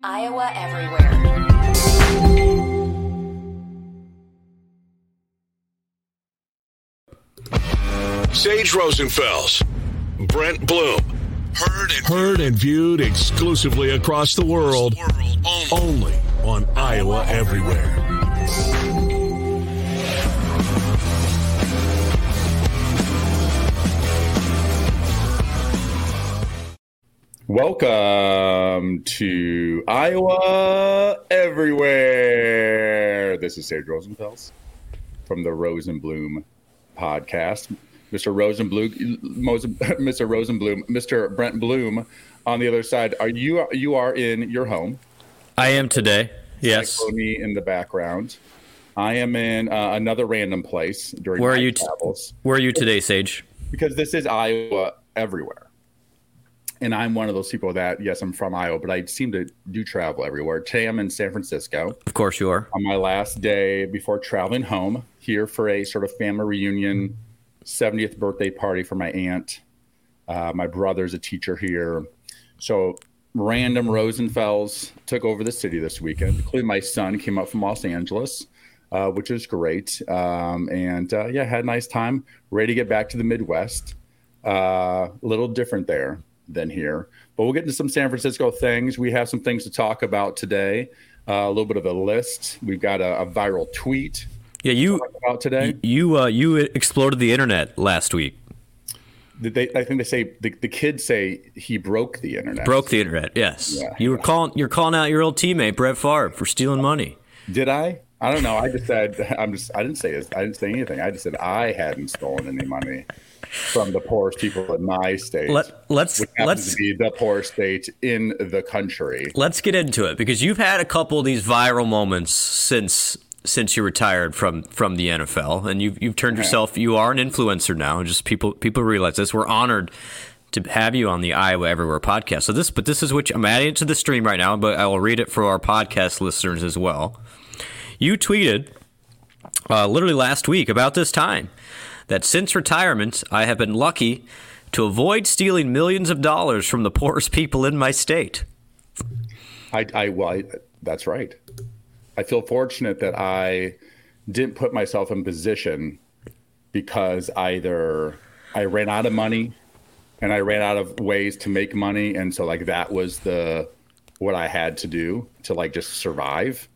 Iowa Everywhere. Sage Rosenfels, Brent Blum. Heard and, Heard and viewed exclusively across the world, only on Iowa Everywhere. Welcome to Iowa Everywhere. This is Sage Rosenfels from the Rose N' Blum podcast. Mr. Rosenblum, Mr. Rosenblum, Mr. Brent Blum on the other side. Are you you are in your home? I am today. Yes. Me in the background. I am in uh, another random place during Where are you? T- travels where are you today, Sage? because this is Iowa everywhere. And I'm one of those people that, yes, I'm from Iowa, but I seem to do travel everywhere. Today I'm in San Francisco Of course you are. on my last day before traveling home here for a sort of family reunion, 70th birthday party for my aunt. Uh, my brother's a teacher here. So random Rosenfels took over the city this weekend, including my son came up from Los Angeles, uh, which is great. Um, and uh, yeah, had a nice time. Ready to get back to the Midwest. Uh, a little different there than here, but we'll get into some San Francisco things. We have some things to talk about today. Uh, a little bit of a list. We've got a, a viral tweet Yeah, you about today. you uh, you exploded the internet last week. Did they, I think they say the, the kids say he broke the internet. Broke the internet. Yes. Yeah, you were calling you're calling out your old teammate Brett Favre for stealing money. Did I? I don't know. I just said I'm just. I didn't say this. I didn't say anything. I just said I hadn't stolen any money from the poorest people in my state. Let let's let's to be the poorest state in the country. let's get into it because you've had a couple of these viral moments since since you retired from from the NFL and you've you've turned yourself you are an influencer now just people people realize this we're honored to have you on the Iowa Everywhere podcast so this but this is which I'm adding it to the stream right now but I will read it for our podcast listeners as well you tweeted uh, literally last week about this time that since retirement I have been lucky to avoid stealing millions of dollars from the poorest people in my state. I, I well, I, that's right. I feel fortunate that I didn't put myself in position because either I ran out of money and I ran out of ways to make money, and so like that was the what I had to do to like just survive,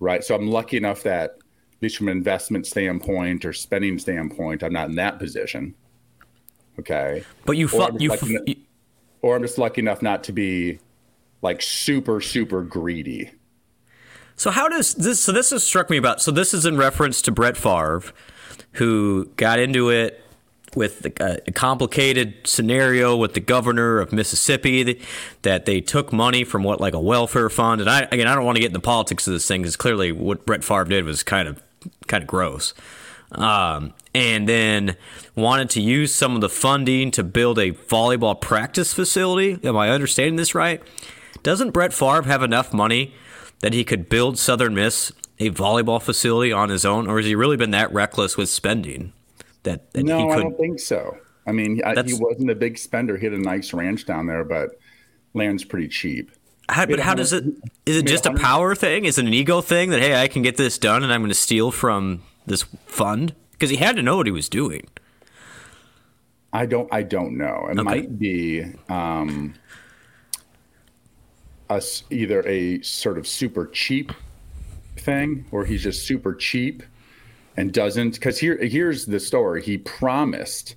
right? So I'm lucky enough that at least from an investment standpoint or spending standpoint, I'm not in that position. Okay But you, Or fu- I'm you, fu- or I'm just lucky enough not to be like super super greedy. so how does this? So this has struck me about. So this is in reference to Brett Favre, who got into it with a, a complicated scenario with the governor of Mississippi that, they took money from what like a welfare fund. And I again, I don't want to get into the politics of this thing because clearly what Brett Favre did was kind of kind of gross. Um, and then wanted to use some of the funding to build a volleyball practice facility. Am I understanding this right? Doesn't Brett Favre have enough money that he could build Southern Miss a volleyball facility on his own, or has he really been that reckless with spending that, that No, I don't think so. I mean, I, he wasn't a big spender. He had a nice ranch down there, but land's pretty cheap. How, but how does it? Is it just a power thing? Is it an ego thing that hey, I can get this done and I'm going to steal from this fund? Because he had to know what he was doing. I don't. I don't know. It might be um, us either a sort of super cheap thing, or he's just super cheap and doesn't. Because here, here's the story. He promised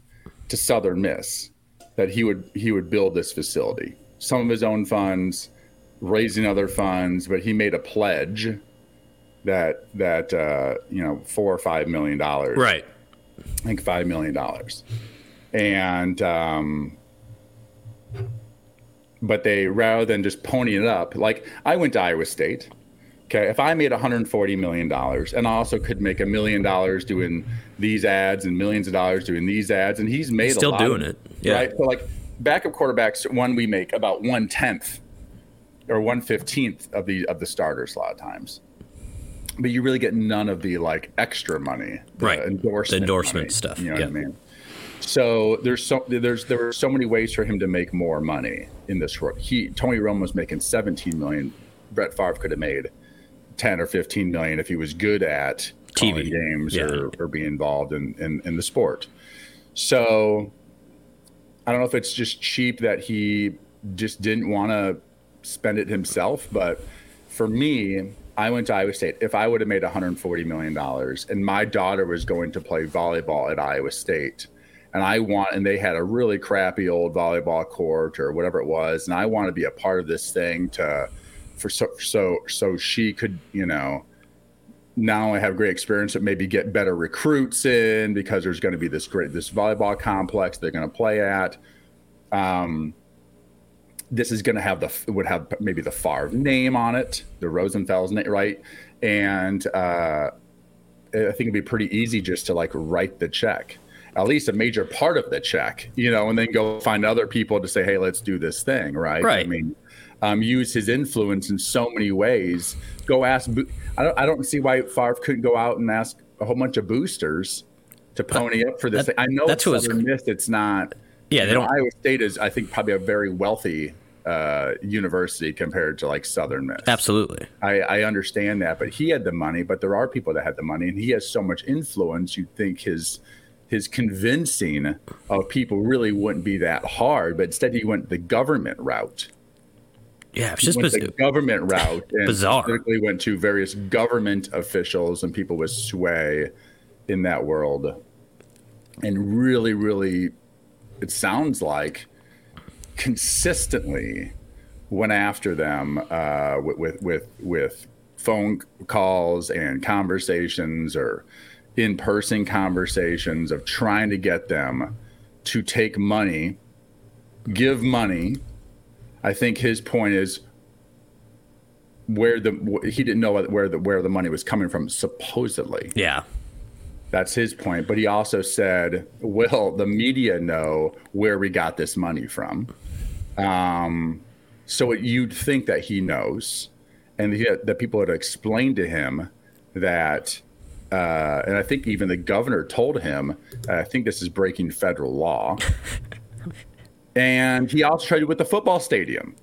to Southern Miss that he would he would build this facility, some of his own funds, raising other funds, but he made a pledge that that uh, you know four or five million dollars Right. I think five million dollars, and um, but they rather than just ponying it up, like I went to Iowa State. Okay, if I made 140 million dollars, and I also could make a million dollars doing these ads and millions of dollars doing these ads, and he's made Still a lot doing it, yeah. Right, so like backup quarterbacks, one we make about one tenth or one fifteenth of the of the starters a lot of times. But you really get none of the like extra money, the Right. The Endorsement, endorsement money, stuff, You know yeah. what I mean? So there's so there's there were so many ways for him to make more money in this world. He Tony Romo was making 17 million Brett Favre could have made ten or fifteen million if he was good at TV games yeah. or, or being involved in, in in the sport. So I don't know if it's just cheap that he just didn't want to spend it himself, but for me, I went to Iowa State. If I would have made 140 million dollars and my daughter was going to play volleyball at Iowa State, and I want and they had a really crappy old volleyball court or whatever it was, and I want to be a part of this thing to for so so so she could you know not only have great experience but maybe get better recruits in because there's going to be this great this volleyball complex they're going to play at. Um, this is going to have the would have maybe the Favre name on it, the Rosenfels name, right? And uh, I think it'd be pretty easy just to like write the check, at least a major part of the check, you know, and then go find other people to say, hey, let's do this thing, right? Right. I mean, um, use his influence in so many ways. Go ask. I don't. I don't see why Favre couldn't go out and ask a whole bunch of boosters to pony up for this. That, I know that's it's Southern Miss. It's not. Yeah, they don't. Iowa State is, I think, probably a very wealthy uh, university compared to like Southern Miss. Absolutely. I, I, understand that, but he had the money, but there are people that had the money and he has so much influence. You'd think his his convincing of people really wouldn't be that hard, but instead he went the government route. Yeah, it's just went the government route and bizarre. Specifically went to various government officials and people with sway in that world. And really, really it sounds like consistently went after them uh, with, with with phone calls and conversations or in-person conversations of trying to get them to take money, give money. I think his point is where the he didn't know where the where the money was coming from supposedly. Yeah. That's his point. But he also said, "Will the media know where we got this money from?" Um, so it, you'd think that he knows, and that people had explained to him that, uh, and I think even the governor told him, "I think this is breaking federal law." and he also traded with the football stadium.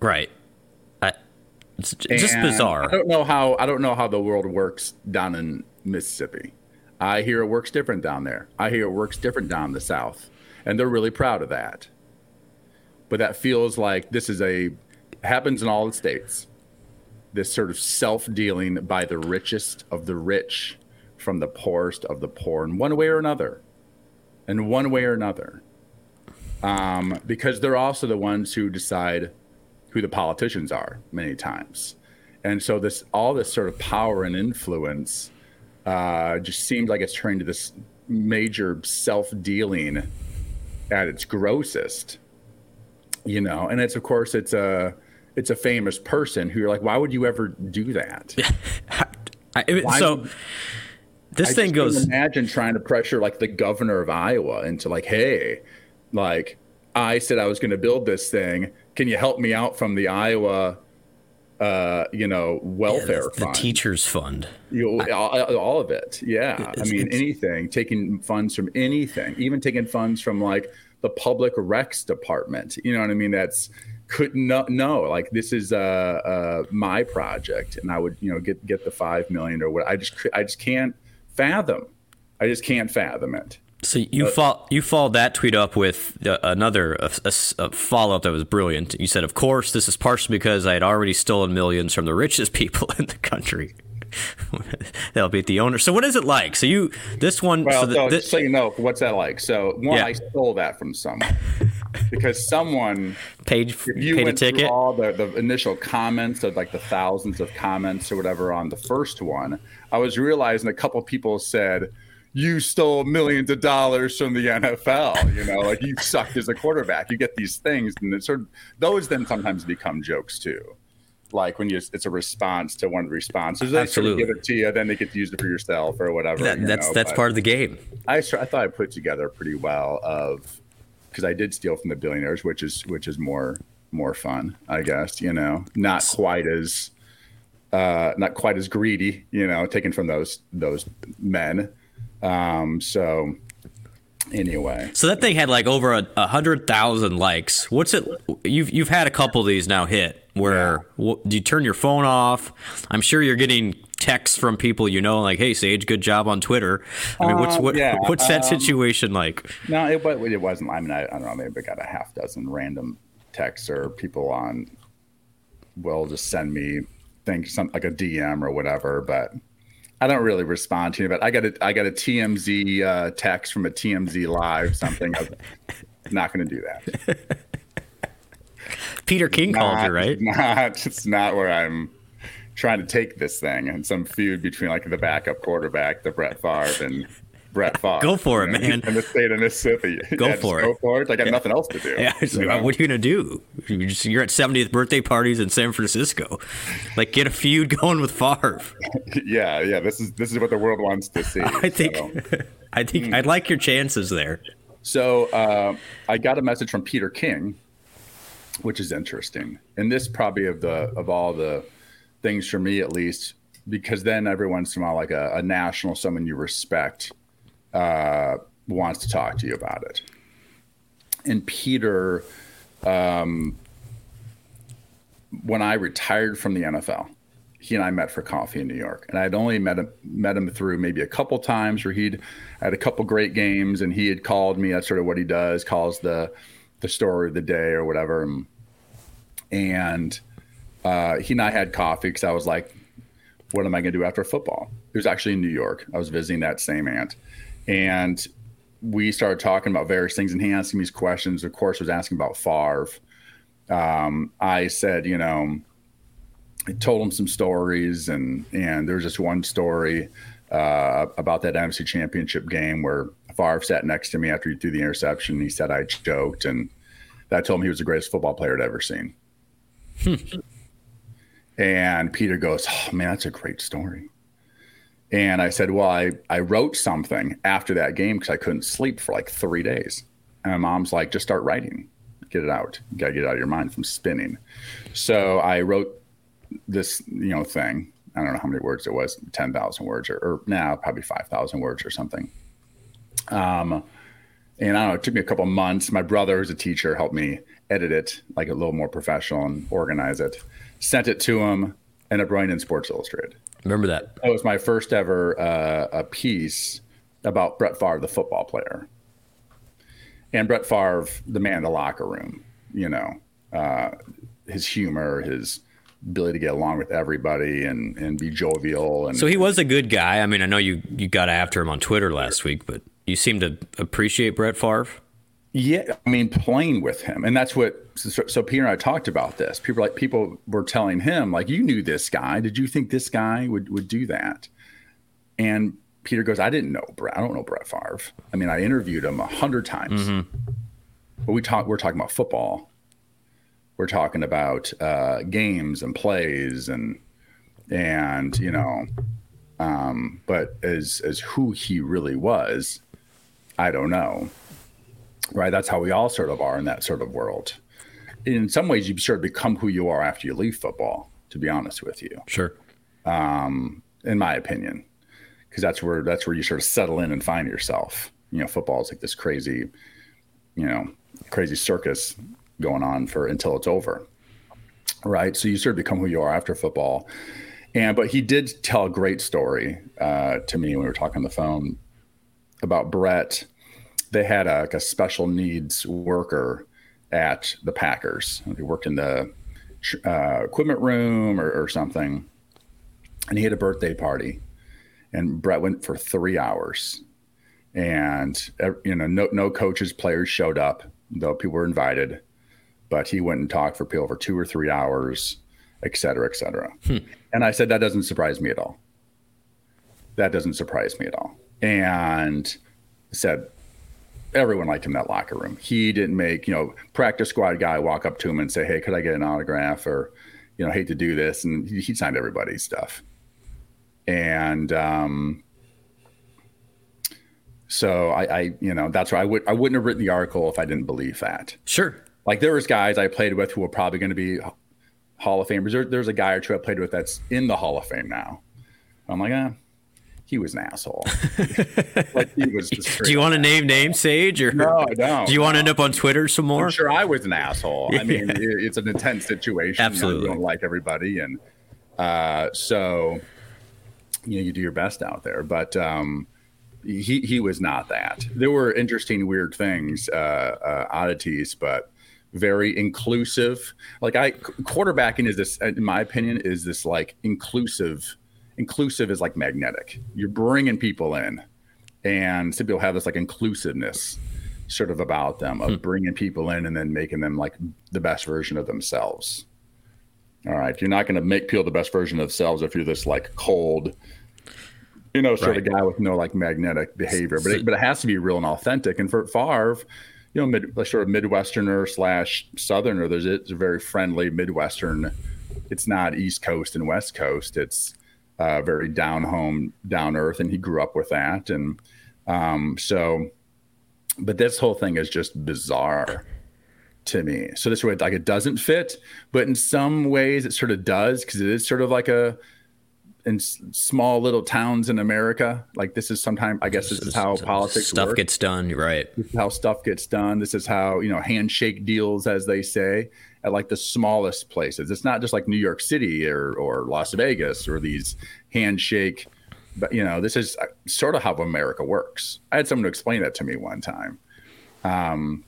Right. I, it's just and bizarre. I don't know how I don't know how the world works down in Mississippi. I hear it works different down there. I hear it works different down the South, and they're really proud of that. But that feels like this is a happens in all the states. This sort of self-dealing by the richest of the rich from the poorest of the poor in one way or another, in one way or another, um, because they're also the ones who decide who the politicians are many times, and so this all this sort of power and influence uh, just seems like it's turning to this major self-dealing at its grossest you know? And it's of course it's a it's a famous person who you're like why would you ever do that? I, so would, this I thing goes imagine trying to pressure like the governor of iowa into like hey like i said i was going to build this thing can you help me out from the iowa uh, you know, welfare yeah, the, the teachers fund. You all, all, of it. Yeah. I mean, anything, taking funds from anything, even taking funds from like the public recs department. You know what I mean? That's could not no like this is uh, uh, my project and I would, you know, get, get the 5 million or what I just, I just can't fathom. I just can't fathom it. So you you followed that tweet up with another a, a, a follow up that was brilliant. You said, "Of course, this is partially because I had already stolen millions from the richest people in the country." They'll be the owner. So what is it like? So you this one. Well, so, the, so, this, so you know what's that like? So one, yeah. I stole that from someone because someone paid you paid went a ticket. all the, the initial comments of like the thousands of comments or whatever on the first one. I was realizing a couple people said you stole millions of dollars from the NFL. You know, like you sucked as a quarterback. You get these things, and it's sort of those then sometimes become jokes too. Like when you, it's a response to one of the responses. They Absolutely. Sort of give it to you, then they get to use it for yourself or whatever. That, that's know? that's but part of the game. I I thought I put together pretty well of because I did steal from the billionaires, which is which is more more fun, I guess. You know, not quite as uh, not quite as greedy. You know, taken from those those men um, so anyway. So that thing had like over a, a hundred thousand likes. What's it? You've you've had a couple of these now hit. Where yeah. do you turn your phone off? I'm sure you're getting texts from people you know, like, "Hey, Sage, good job on Twitter." I mean, what's what, uh, yeah, what's that um, situation like? No, it, it wasn't. I mean, I, I don't know. Maybe I got a half dozen random texts or people on will just send me things, some like a DM or whatever, but. I don't really respond to you, but I got a I got a TMZ uh, text from a TMZ live something. I'm not going to do that. Peter King not, called you, right? It's not it's not where I'm trying to take this thing and some feud between like the backup quarterback, the Brett Favre, and Brett Favre. Go for it, man. In the state of Mississippi. Go yeah, for it. Go for it. I got yeah. nothing else to do. Yeah. So what are you gonna do? You're at 70th birthday parties in San Francisco. Like get a feud going with Favre. yeah, yeah. This is this is what the world wants to see. I think. So. I think mm. I'd like your chances there. So uh, I got a message from Peter King, which is interesting, and this probably of the of all the things for me at least, because then every once in a while, like a, a national, someone you respect uh, wants to talk to you about it. And Peter, um, when I retired from the NFL, he and I met for coffee in New York, and I had only met him met him through maybe a couple times where he'd had a couple great games, and he had called me. That's sort of what he does, calls the the story of the day or whatever. And uh, he and I had coffee because I was like, "What am I going to do after football?" It was actually in New York. I was visiting that same aunt, and we started talking about various things, and he asked me these questions. Of course, was asking about Favre. Um, I said, you know, I told him some stories, and and there's just one story uh, about that NFC Championship game where Favre sat next to me after he threw the interception. He said I joked, and that told him he was the greatest football player I'd ever seen. and Peter goes, "Oh man, that's a great story." And I said, Well, I, I wrote something after that game because I couldn't sleep for like three days. And my mom's like, Just start writing, get it out. You got to get it out of your mind from spinning. So I wrote this, you know, thing. I don't know how many words it was 10,000 words or, or now probably 5,000 words or something. Um, and I don't know, it took me a couple months. My brother, who's a teacher, helped me edit it like a little more professional and organize it. Sent it to him, ended up writing in Sports Illustrated. Remember that? That was my first ever uh, a piece about Brett Favre, the football player, and Brett Favre, the man in the locker room. You know, uh, his humor, his ability to get along with everybody and and be jovial. And so he was a good guy. I mean, I know you you got after him on Twitter last week, but you seem to appreciate Brett Favre. Yeah, I mean, playing with him, and that's what. So, so, Peter and I talked about this. People like people were telling him, like, "You knew this guy. Did you think this guy would would do that?" And Peter goes, "I didn't know Brett. I don't know Brett Favre. I mean, I interviewed him a hundred times, mm-hmm. but we talk. We're talking about football. We're talking about uh, games and plays and and you know, um, but as as who he really was, I don't know." Right? That's how we all sort of are in that sort of world. In some ways, you sort of become who you are after you leave football. To be honest with you, sure. Um, in my opinion, because that's where that's where you sort of settle in and find yourself. You know, football is like this crazy, you know, crazy circus going on for until it's over, right? So you sort of become who you are after football. And but he did tell a great story uh, to me when we were talking on the phone about Brett they had a, like a special needs worker at the Packers. He worked in the uh, equipment room or, or, something, and he had a birthday party, and Brett went for three hours, and you know no no coaches players showed up though people were invited, but he went and talked for people for two or three hours, et cetera, et cetera. Hmm. And I said that doesn't surprise me at all. That doesn't surprise me at all. And said everyone liked him in that locker room. He didn't make, you know, practice squad guy walk up to him and say, Hey, could I get an autograph? Or, you know, hate to do this. And he, he signed everybody's stuff. And, um, so I, I, you know, that's why I would, I wouldn't have written the article if I didn't believe that. Sure. Like there was guys I played with who were probably going to be Hall of Famers. There, there's a guy or two I played with that's in the Hall of Fame now. I'm like, ah, he was an asshole. like he was. Do you want to name names, Sage? Or no, I don't. Do you want to end up on Twitter some more? I'm sure I was an asshole. I mean, it, it's an intense situation. Absolutely, you, know, you don't like everybody, and uh, so you know you do your best out there. But um, he he was not that. There were interesting, weird things, uh, uh, oddities, but very inclusive. Like I quarterbacking is this, in my opinion, is this like inclusive inclusive is like magnetic. You're bringing people in, and some people have this like inclusiveness sort of about them of hmm. bringing people in and then making them like the best version of themselves. All right, you're not going to make people the best version of themselves if you're this like cold, you know, sort right. of guy with no like magnetic behavior. But it, but it has to be real and authentic. And for Favre, you know, mid, sort of Midwesterner slash Southerner, there's it's a very friendly Midwestern. It's not East Coast and West Coast. It's uh, very down home, down earth, and he grew up with that. And um, so, but this whole thing is just bizarre to me. So this way, like it doesn't fit, but in some ways it sort of does because it is sort of like a in small little towns in America. Like this is sometimes, I guess, this is how politics stuff work. gets done. Right. This is how stuff gets done. This is how you know handshake deals, as they say at like the smallest places. It's not just like New York City or or Las Vegas or these handshake. But you know, this is uh, sort of how America works. I had someone explain that to me one time. Um,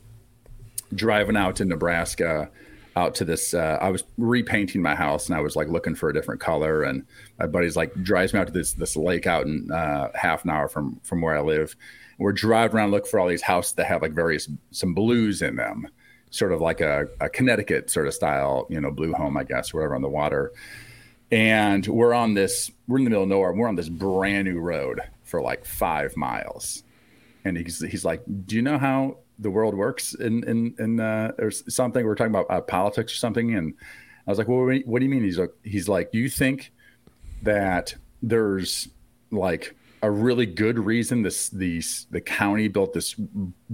driving out to Nebraska, out to this. Uh, I was repainting my house, and I was like looking for a different color. And my buddy's like drives me out to this this lake out in uh, half an hour from from where I live. we're driving around looking for all these houses that have like various some blues in them sort of like a, a Connecticut sort of style, you know, blue home, I guess, wherever on the water. And we're on this, we're in the middle of nowhere. We're on this brand new road for like five miles. And he's, he's like, Do you know how the world works in, in, in, uh, or something? We're talking about uh, politics or something. And I was like, Well, what do you mean? He's like, he's like, You think that there's like a really good reason this these the county built this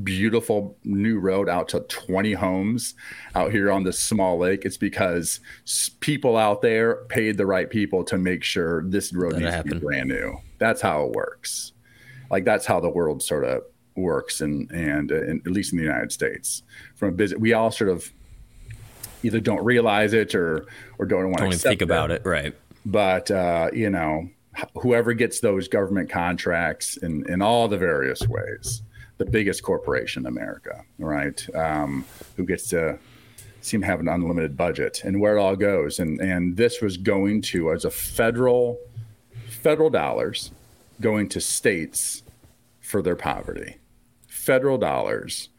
beautiful new road out to 20 homes out here on this small lake. It's because people out there paid the right people to make sure this road that needs happened. to be brand new. That's how it works. Like that's how the world sort of works and and, and at least in the united states. From a business we all sort of either don't realize it or or don't want to think about it right. But uh you know whoever gets those government contracts in, in all the various ways, the biggest corporation in America, right? Um, who gets to seem to have an unlimited budget and where it all goes. And, and this was going to, as a federal, federal dollars going to states for their poverty, federal dollars.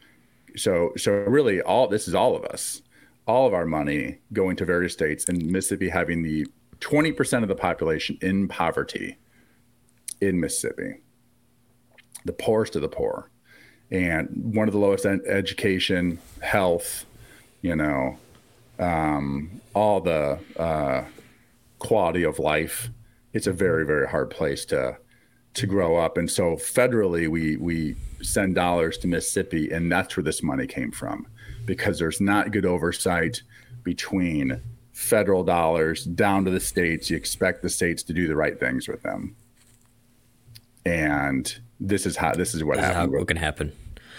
So, so really all, this is all of us, all of our money going to various states and Mississippi having the 20% of the population in poverty in Mississippi, the poorest of the poor, and one of the lowest education, health, you know, um, all the uh, quality of life. It's a very, very hard place to to grow up. And so federally, we we send dollars to Mississippi, and that's where this money came from, because there's not good oversight between federal dollars down to the states. You expect the states to do the right things with them. And this is how this is what this happened. Is how can happen.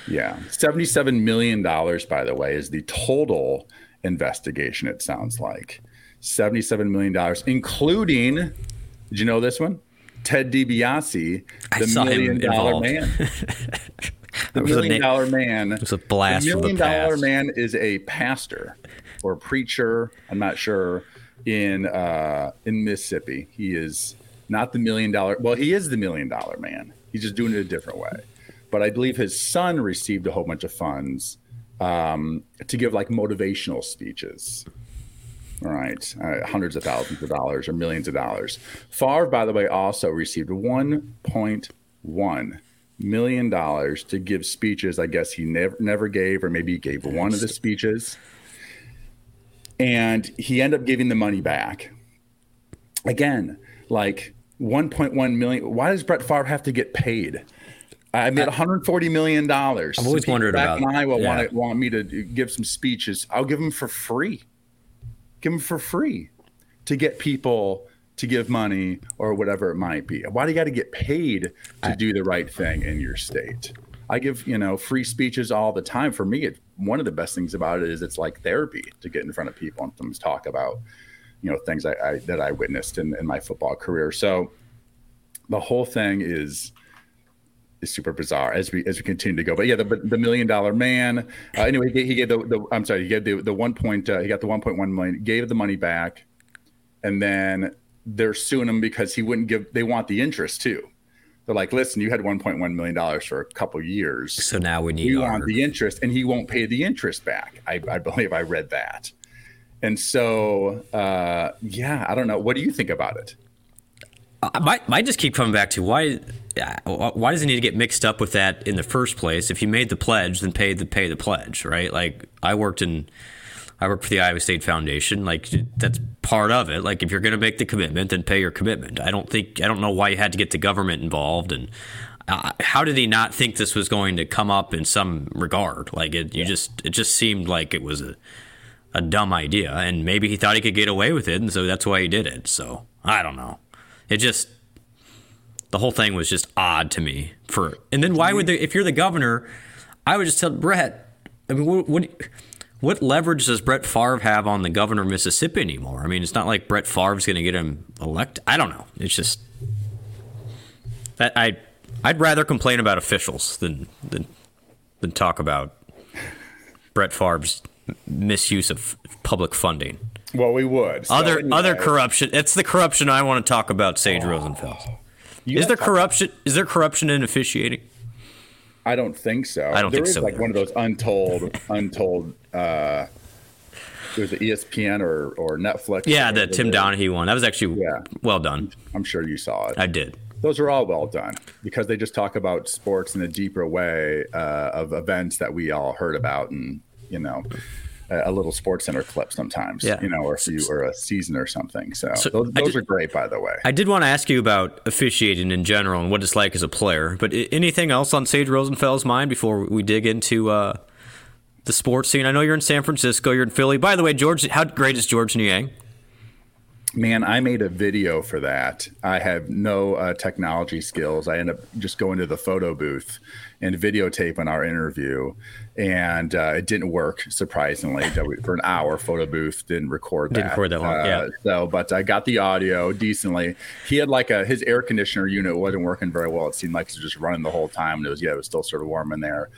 Yeah. $77 million, by the way, is the total investigation, it sounds like. $77 million, including, did you know this one? Ted DiBiase, the million dollar man. the million dollar man. It was a blast. The million dollar man is a pastor or preacher. I'm not sure in uh, in Mississippi. He is not the million dollar. Well, he is the million dollar man. He's just doing it a different way. But I believe his son received a whole bunch of funds um, to give like motivational speeches. All right, uh, hundreds of thousands of dollars or millions of dollars. Favre, by the way, also received 1.1 million dollars to give speeches. I guess he never never gave, or maybe he gave one of the speeches and he ended up giving the money back. Again, like 1.1 million. Why does Brett Favre have to get paid? I made 140 million dollars. I've always wondered back about. in Iowa yeah. want want me to give some speeches. I'll give them for free. Give them for free to get people to give money or whatever it might be? Why do you got to get paid to do the right thing in your state? I give you know free speeches all the time. For me, it, one of the best things about it is it's like therapy to get in front of people and talk about you know things I, I that I witnessed in, in my football career. So the whole thing is is super bizarre as we as we continue to go. But yeah, the the million dollar man. Uh, anyway, he he gave the, the I'm sorry, he gave the the one point. Uh, he got the 1.1 million. Gave the money back, and then they're suing him because he wouldn't give. They want the interest too they're like, listen, you had 1.1 million dollars for a couple years. So now we need. We want the interest, and he won't pay the interest back. I, I believe I read that, and so uh, yeah, I don't know. What do you think about it? I might, might just keep coming back to why why does it need to get mixed up with that in the first place? If you made the pledge, then pay the pay the pledge, right? Like I worked in I work for the Iowa State Foundation. Like that's part of it. Like if you're going to make the commitment, then pay your commitment. I don't think I don't know why you had to get the government involved. And uh, how did he not think this was going to come up in some regard? Like it, you yeah. just it just seemed like it was a a dumb idea, and maybe he thought he could get away with it, and so that's why he did it. So I don't know. It just the whole thing was just odd to me. For and then why would the if you're the governor, I would just tell Brett. I mean, what, what what leverage does Brett Favre have on the governor of Mississippi anymore? I mean, it's not like Brett Favre's going to get him elected. I don't know. It's just that I I'd rather complain about officials than than than talk about Brett Favre's misuse of public funding. Well, we would. So other other corruption. It's the corruption I want to talk about. Sage oh. Rosenfels. Is there corruption? Is there corruption in officiating? I don't think so. I don't there think is so. Like either. one of those untold, untold. uh it was the ESPN or or Netflix. Yeah, the Tim Donaghy one. That was actually yeah. well done. I'm sure you saw it. I did. Those are all well done because they just talk about sports in a deeper way uh, of events that we all heard about and you know a little SportsCenter clip sometimes, yeah. you know, or a few or a season or something. So, so those, those did, are great, by the way. I did want to ask you about officiating in general and what it's like as a player. But anything else on Sage Rosenfels' mind before we dig into uh, the sports scene? I know you're in San Francisco, you're in Philly. By the way, George, how great is george Niang? Man, I made a video for that. I have no uh, technology skills. I end up just going to the photo booth and videotape videotaping our interview, and uh, it didn't work surprisingly. For an hour, photo booth didn't record that. Didn't record that long, uh, yeah. So, but I got the audio decently. He had like a his air conditioner unit wasn't working very well. It seemed like it was just running the whole time, and it was yeah, it was still sort of warm in there.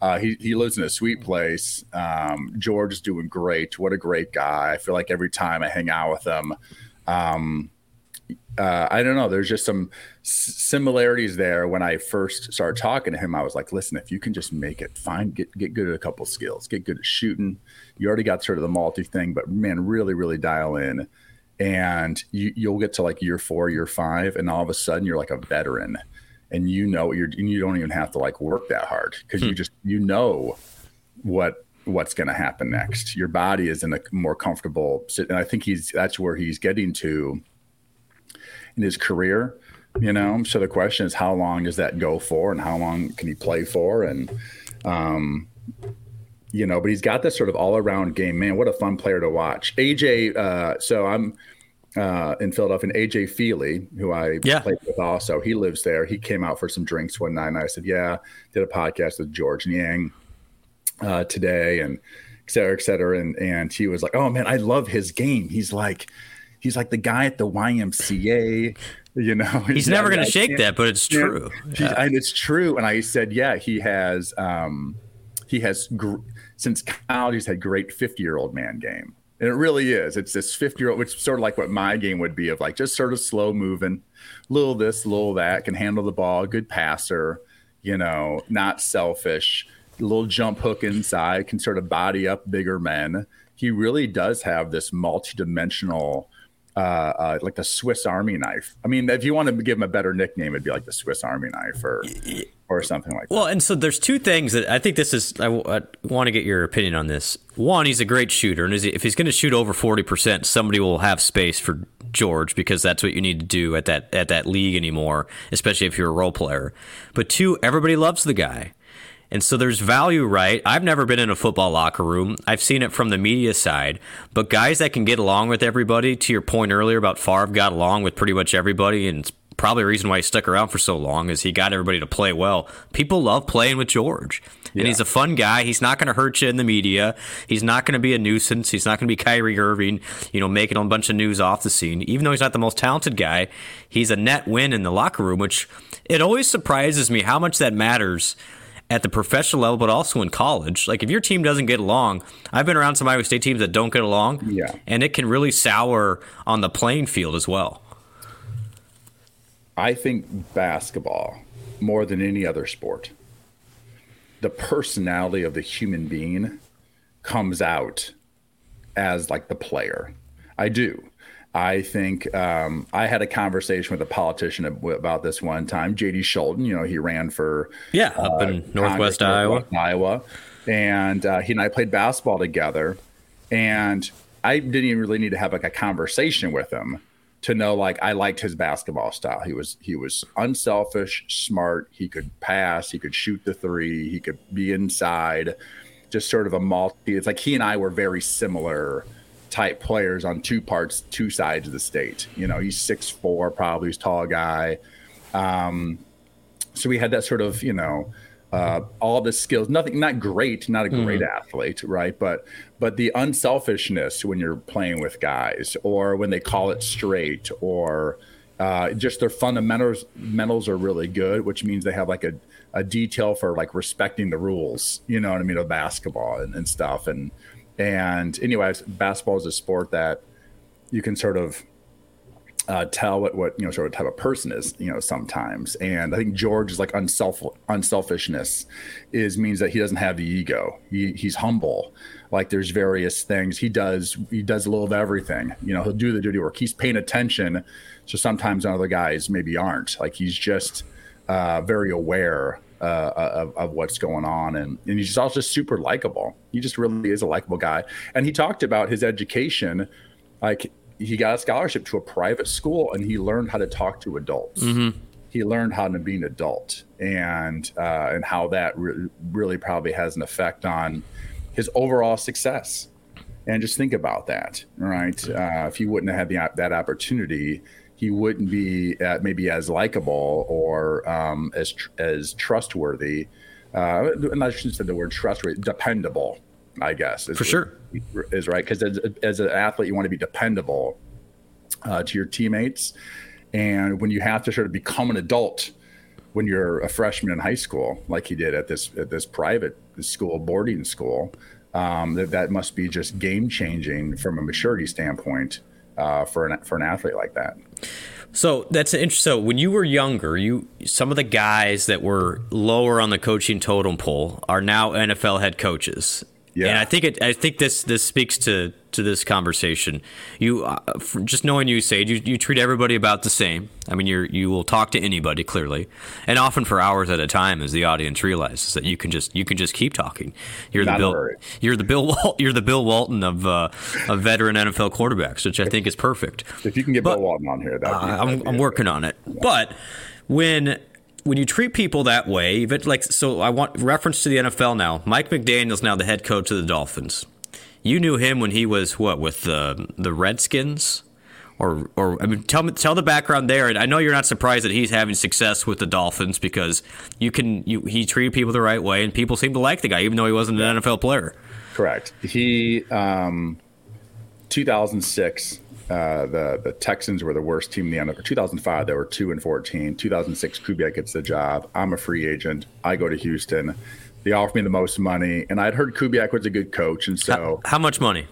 Uh, he, he lives in a sweet place. Um, George is doing great. What a great guy. I feel like every time I hang out with him, um, uh, I don't know. There's just some similarities there. When I first started talking to him, I was like, "Listen, if you can just make it, fine. Get get good at a couple skills. Get good at shooting. You already got sort of the multi thing, but man, really, really dial in, and you, you'll get to like year four, year five, and all of a sudden you're like a veteran, and you know you're and you don't even have to like work that hard because hmm. you just you know what what's going to happen next. Your body is in a more comfortable, and I think he's that's where he's getting to in his career. You know, so the question is, how long does that go for, and how long can he play for, and um, you know, but he's got this sort of all around game. Man, what a fun player to watch. AJ, uh, so I'm uh, in Philadelphia, and AJ Feeley, who I yeah. played with also, he lives there. He came out for some drinks one night, and I said, Yeah, did a podcast with George Niang uh, today, and et cetera, et cetera. And, and he was like, Oh man, I love his game. He's like, he's like the guy at the YMCA. You know, he's never going to shake that, but it's true. Yeah. And it's true. And I said, yeah, he has. Um, he has gr- since college. He's had great fifty-year-old man game, and it really is. It's this fifty-year-old, which is sort of like what my game would be of like just sort of slow moving, little this, little that, can handle the ball, good passer. You know, not selfish. A little jump hook inside, can sort of body up bigger men. He really does have this multi-dimensional uh, uh, like the Swiss Army knife. I mean, if you want to give him a better nickname, it'd be like the Swiss Army knife or or something like that. Well, and so there's two things that I think this is. I, w- I want to get your opinion on this. One, he's a great shooter, and if he's going to shoot over forty percent, somebody will have space for George because that's what you need to do at that at that league anymore, especially if you're a role player. But two, everybody loves the guy. And so there's value, right? I've never been in a football locker room. I've seen it from the media side. But guys that can get along with everybody, to your point earlier about Favre got along with pretty much everybody, and it's probably the reason why he stuck around for so long is he got everybody to play well. People love playing with George. And yeah. he's a fun guy. He's not going to hurt you in the media. He's not going to be a nuisance. He's not going to be Kyrie Irving, you know, making a bunch of news off the scene. Even though he's not the most talented guy, he's a net win in the locker room, which it always surprises me how much that matters at the professional level, but also in college. Like if your team doesn't get along, I've been around some Iowa State teams that don't get along, yeah, and it can really sour on the playing field as well. I think basketball more than any other sport, the personality of the human being comes out as like the player. I do. I think um, I had a conversation with a politician about this one time. JD Scholten, you know, he ran for yeah up uh, in Northwest Congress, Iowa, Northwest Iowa, and uh, he and I played basketball together. And I didn't even really need to have like a conversation with him to know like I liked his basketball style. He was he was unselfish, smart. He could pass. He could shoot the three. He could be inside. Just sort of a multi. It's like he and I were very similar type players on two parts, two sides of the state. You know, he's six four, probably he's tall guy. Um, so we had that sort of, you know, uh, all the skills. Nothing, not great, not a great mm-hmm. athlete, right? But but the unselfishness when you're playing with guys, or when they call it straight, or uh, just their fundamentals fundamentals are really good, which means they have like a, a detail for like respecting the rules. You know what I mean of basketball and, and stuff. And and anyways, basketball is a sport that you can sort of uh, tell what what you know sort of type of person is you know sometimes. And i think george is like unself unselfishness is means that he doesn't have the ego. He, he's humble. Like there's various things. He does he does a little of everything. You know he'll do the dirty work. He's paying attention so sometimes other guys maybe aren't. Like he's just uh, very aware uh, of, of, what's going on. And, and he's also just super likable. He just really is a likable guy. And he talked about his education. Like he got a scholarship to a private school and he learned how to talk to adults. Mm-hmm. He learned how to be an adult and, uh, and how that re- really probably has an effect on his overall success. And just think about that, right? Uh, if he wouldn't have had the, that opportunity, he wouldn't be uh, maybe as likable or um, as as trustworthy. Uh, and I shouldn't say the word trustworthy, dependable. I guess is, for sure is right because as, as an athlete, you want to be dependable uh, to your teammates, and when you have to sort of become an adult when you're a freshman in high school, like he did at this at this private school boarding school, um, that that must be just game changing from a maturity standpoint uh, for an for an athlete like that. So that's interesting. So when you were younger, you some of the guys that were lower on the coaching totem pole are now NFL head coaches. Yeah. And I think it. I think this this speaks to to this conversation. You uh, just knowing you, Sage, you, you treat everybody about the same. I mean, you you will talk to anybody clearly, and often for hours at a time, as the audience realizes that you can just you can just keep talking. You're Not the Bill. You're the Bill. Wal- you're the Bill Walton of uh, of veteran NFL quarterbacks, which I think is perfect. If you can get but, Bill Walton on here, that uh, I'm, I'm working on it. Yeah. But when when you treat people that way, even like so, I want reference to the NFL now. Mike McDaniel's now the head coach of the Dolphins. You knew him when he was what with the the Redskins, or or I mean, tell me tell the background there. And I know you're not surprised that he's having success with the Dolphins because you can you he treated people the right way, and people seem to like the guy, even though he wasn't an NFL player. Correct. He um, 2006 uh, the the Texans were the worst team in the NFL. 2005, they were two and 14. 2006, Kubiak gets the job. I'm a free agent. I go to Houston. They offer me the most money, and I'd heard Kubiak was a good coach, and so how, how much money?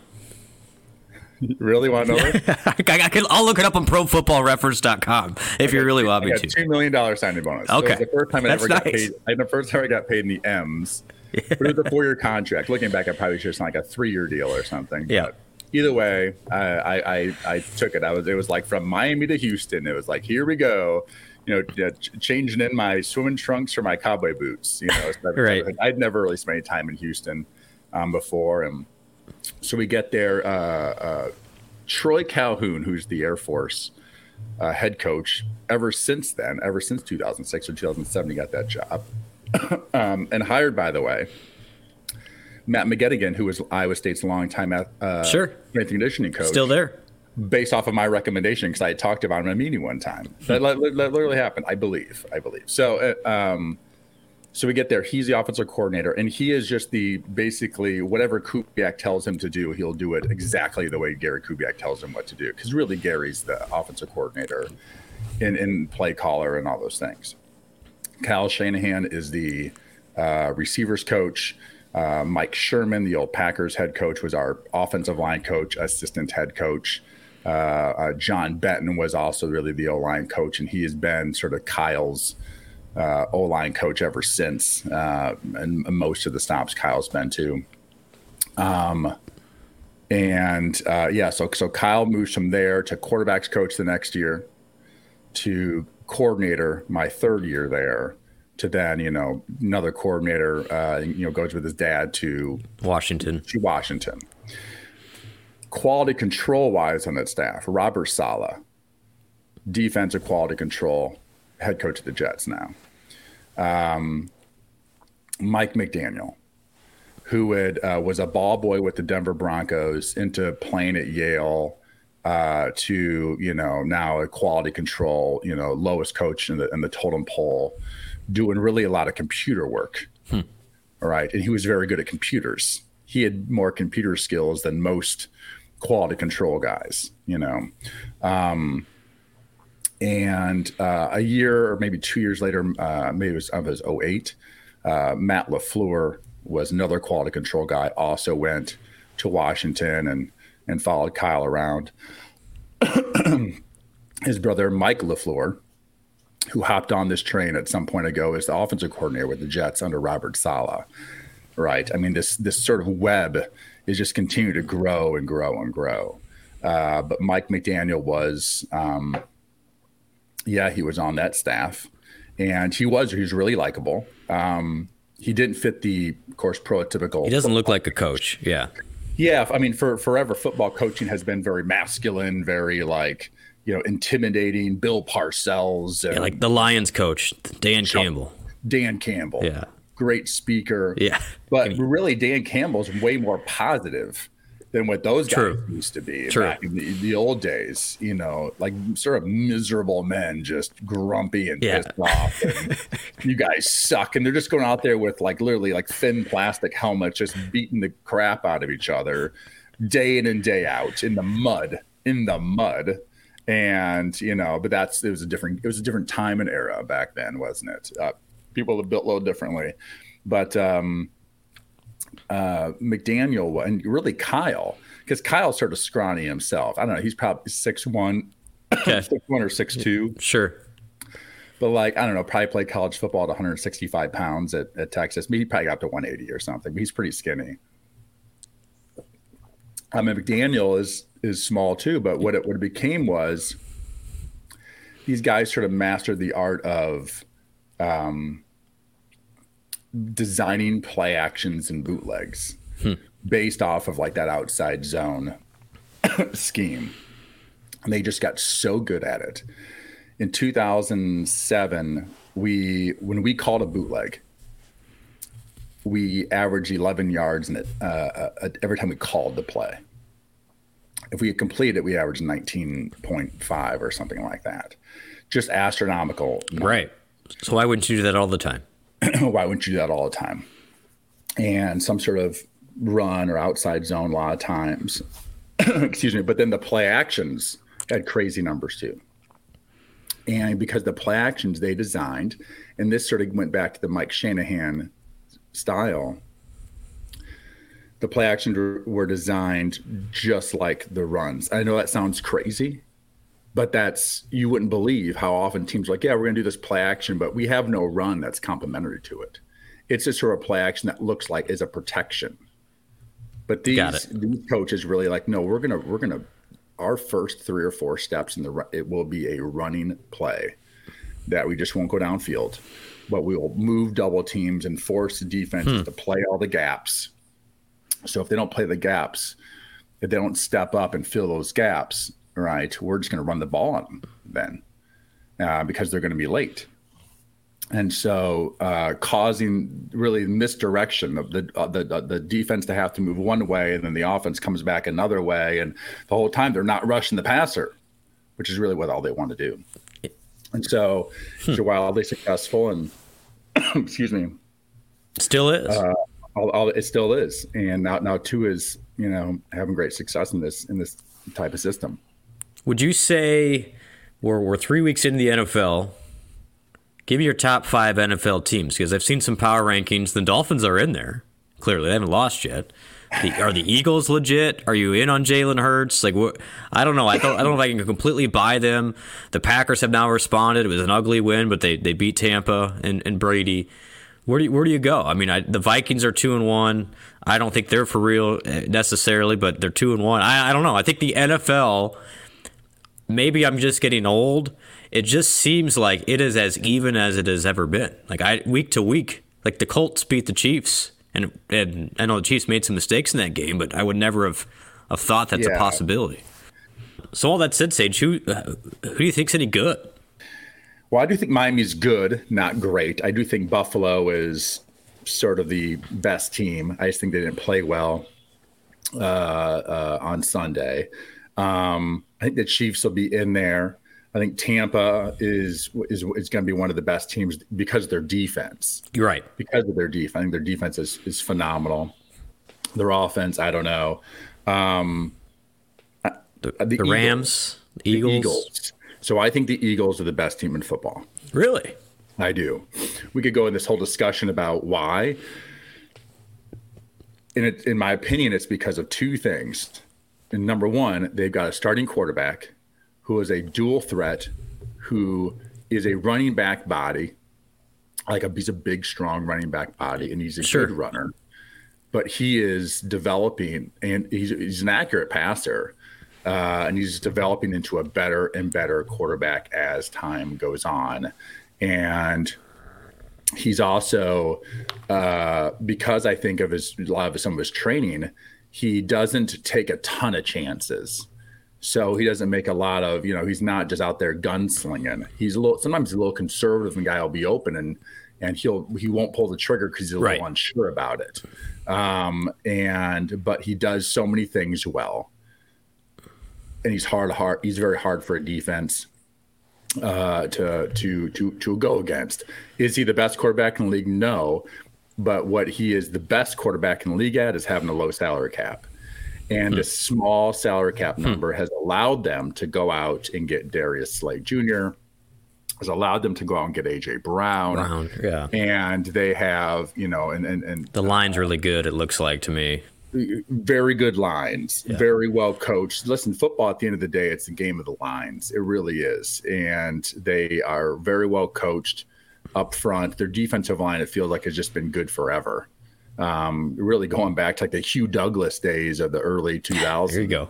really want to know? I, will look it up on ProFootballReference.com if okay, you really want me to. Two million dollar signing bonus. Okay, so the first time I ever nice. got paid. I, the first time I got paid in the M's. Yeah. But it was a four year contract. Looking back, I probably should have signed like a three year deal or something. Yeah. But either way, I, I, I took it. I was it was like from Miami to Houston. It was like here we go. You know, changing in my swimming trunks for my cowboy boots. You know, right. I'd never really spent any time in Houston um, before, and so we get there. Uh, uh, Troy Calhoun, who's the Air Force uh, head coach, ever since then, ever since 2006 or 2007, he got that job. um, and hired, by the way, Matt McGettigan, who was Iowa State's longtime uh, sure strength and conditioning coach, still there, based off of my recommendation because I had talked about him in a meeting one time. That, that, that literally happened, I believe. I believe so. Uh, um, so we get there. He's the offensive coordinator, and he is just the basically whatever Kubiak tells him to do, he'll do it exactly the way Gary Kubiak tells him what to do. Because really, Gary's the offensive coordinator and, and play caller and all those things. Kyle Shanahan is the uh, receivers coach. Uh, Mike Sherman, the old Packers head coach, was our offensive line coach, assistant head coach. Uh, uh John Benton was also really the O line coach, and he has been sort of Kyle's uh, O line coach ever since, uh, and most of the stops Kyle's been to. Um, and uh, yeah, so so Kyle moves from there to quarterbacks coach the next year, to coordinator my third year there, to then you know another coordinator, uh, you know goes with his dad to Washington. To Washington. Quality control wise on that staff, Robert Saleh, defensive quality control head coach of the Jets now. Um, Mike McDaniel, who had, uh, was a ball boy with the Denver Broncos into playing at Yale uh, to, you know, now a quality control, you know, lowest coach in the, in the totem pole, doing really a lot of computer work. Hmm. All right. And he was very good at computers. He had more computer skills than most quality control guys, you know. Um, and uh, a year or maybe two years later, uh, maybe it was, it was 08, uh, Matt LaFleur was another quality control guy, also went to Washington and, and followed Kyle around. His brother, Mike LaFleur, who hopped on this train at some point ago, is the offensive coordinator with the Jets under Robert Saleh. Right. I mean, this this sort of web is just continue to grow and grow and grow. Uh, but Mike McDaniel was um, yeah, he was on that staff, and he was he was really likable. Um, he didn't fit the, of course, prototypical. He doesn't look like a coach. Yeah. Yeah, I mean, for forever, football coaching has been very masculine, very like you know intimidating. Bill Parcells, yeah, like the Lions coach, Dan Campbell. Dan Campbell, yeah, great speaker. Yeah, but really, Dan Campbell's way more positive than what those guys True. used to be True. back in the, the, old days. You know, like sort of miserable men, just grumpy and yeah. pissed off. And you guys suck, and they're just going out there with like literally like thin plastic helmets, just beating the crap out of each other, day in and day out in the mud, in the mud. And you know, but that's it was a different it was a different time and era back then, wasn't it? Uh, people have built a little differently, but um, uh, McDaniel and really Kyle, because Kyle's sort of scrawny himself. I don't know. He's probably six one, okay. six one or six two. Sure. But like I don't know, probably played college football at 165 pounds at, at Texas. Maybe he probably got up to 180 or something. But he's pretty skinny. I mean, McDaniel is is small too, but what it what it became was these guys sort of mastered the art of um, designing play actions and bootlegs hmm. based off of like that outside zone scheme. And they just got so good at it. In 2007, we when we called a bootleg, we averaged 11 yards in it uh, uh, every time we called the play. If we had completed it, we averaged 19.5 or something like that. Just astronomical. Right. So why wouldn't you do that all the time? why wouldn't you do that all the time? And some sort of run or outside zone a lot of times. Excuse me. But then the play actions had crazy numbers too. And because the play actions they designed, and this sort of went back to the Mike Shanahan style, the play action were designed just like the runs. I know that sounds crazy, but that's you wouldn't believe how often teams are like, yeah, we're going to do this play action, but we have no run that's complementary to it. It's just sort of play action that looks like is a protection. But these these coaches really like, no, we're gonna we're gonna our first three or four steps in the it will be a running play that we just won't go downfield, but we will move double teams and force the defenses hmm. to play all the gaps. So if they don't play the gaps, if they don't step up and fill those gaps, right, we're just going to run the ball on them then uh, because they're going to be late. and so uh, causing really misdirection of the, uh, the the defense to have to move one way and then the offense comes back another way and the whole time they're not rushing the passer which is really what all they want to do and so hmm. it's wildly successful and excuse me still is uh, all, all, it still is and now now two is you know having great success in this in this type of system would you say we're, we're three weeks into the nfl Give me your top five NFL teams because I've seen some power rankings. The Dolphins are in there. Clearly, they haven't lost yet. The, are the Eagles legit? Are you in on Jalen Hurts? Like, what? I don't know. I don't, I don't know if I can completely buy them. The Packers have now responded. It was an ugly win, but they, they beat Tampa and, and Brady. Where do you, where do you go? I mean, I, the Vikings are two and one. I don't think they're for real eh, necessarily, but they're two and one. I, I don't know. I think the NFL. Maybe I'm just getting old it just seems like it is as even as it has ever been. Like I week to week, like the Colts beat the Chiefs, and and I know the Chiefs made some mistakes in that game, but I would never have, have thought that's yeah. a possibility. So all that said, Sage, who who do you think's any good? Well, I do think Miami's good, not great. I do think Buffalo is sort of the best team. I just think they didn't play well uh, uh, on Sunday. Um, I think the Chiefs will be in there. I think Tampa is is is going to be one of the best teams because of their defense. You're right. Because of their defense, I think their defense is is phenomenal. Their offense, I don't know. Um, the, the, the Eagles, Rams, Eagles. the Eagles. So I think the Eagles are the best team in football. Really? I do. We could go in this whole discussion about why. In it, in my opinion, it's because of two things. And number one, they've got a starting quarterback who is a dual threat, who is a running back body, like a he's a big, strong running back body, and he's a sure. good runner. But he is developing, and he's he's an accurate passer, uh, and he's developing into a better and better quarterback as time goes on, and he's also uh, because I think of his a lot of some of his training, he doesn't take a ton of chances. So he doesn't make a lot of, you know, he's not just out there gunslinging. He's a little, sometimes he's a little conservative and guy will be open and, and he'll, he won't pull the trigger because he's a little right. unsure about it. Um, and, but he does so many things well. And he's hard, hard, he's very hard for a defense uh, to, to, to, to go against. Is he the best quarterback in the league? No. But what he is the best quarterback in the league at is having a low salary cap and hmm. a small salary cap hmm. number hmm. has allowed them to go out and get Darius Slay Jr. Has allowed them to go out and get AJ Brown. Brown, yeah, and they have you know, and and, and the line's really good. It looks like to me. Very good lines, yeah. very well coached. Listen, football at the end of the day, it's a game of the lines. It really is, and they are very well coached up front. Their defensive line, it feels like, has just been good forever um, really going back to like the Hugh Douglas days of the early 2000s. There you go.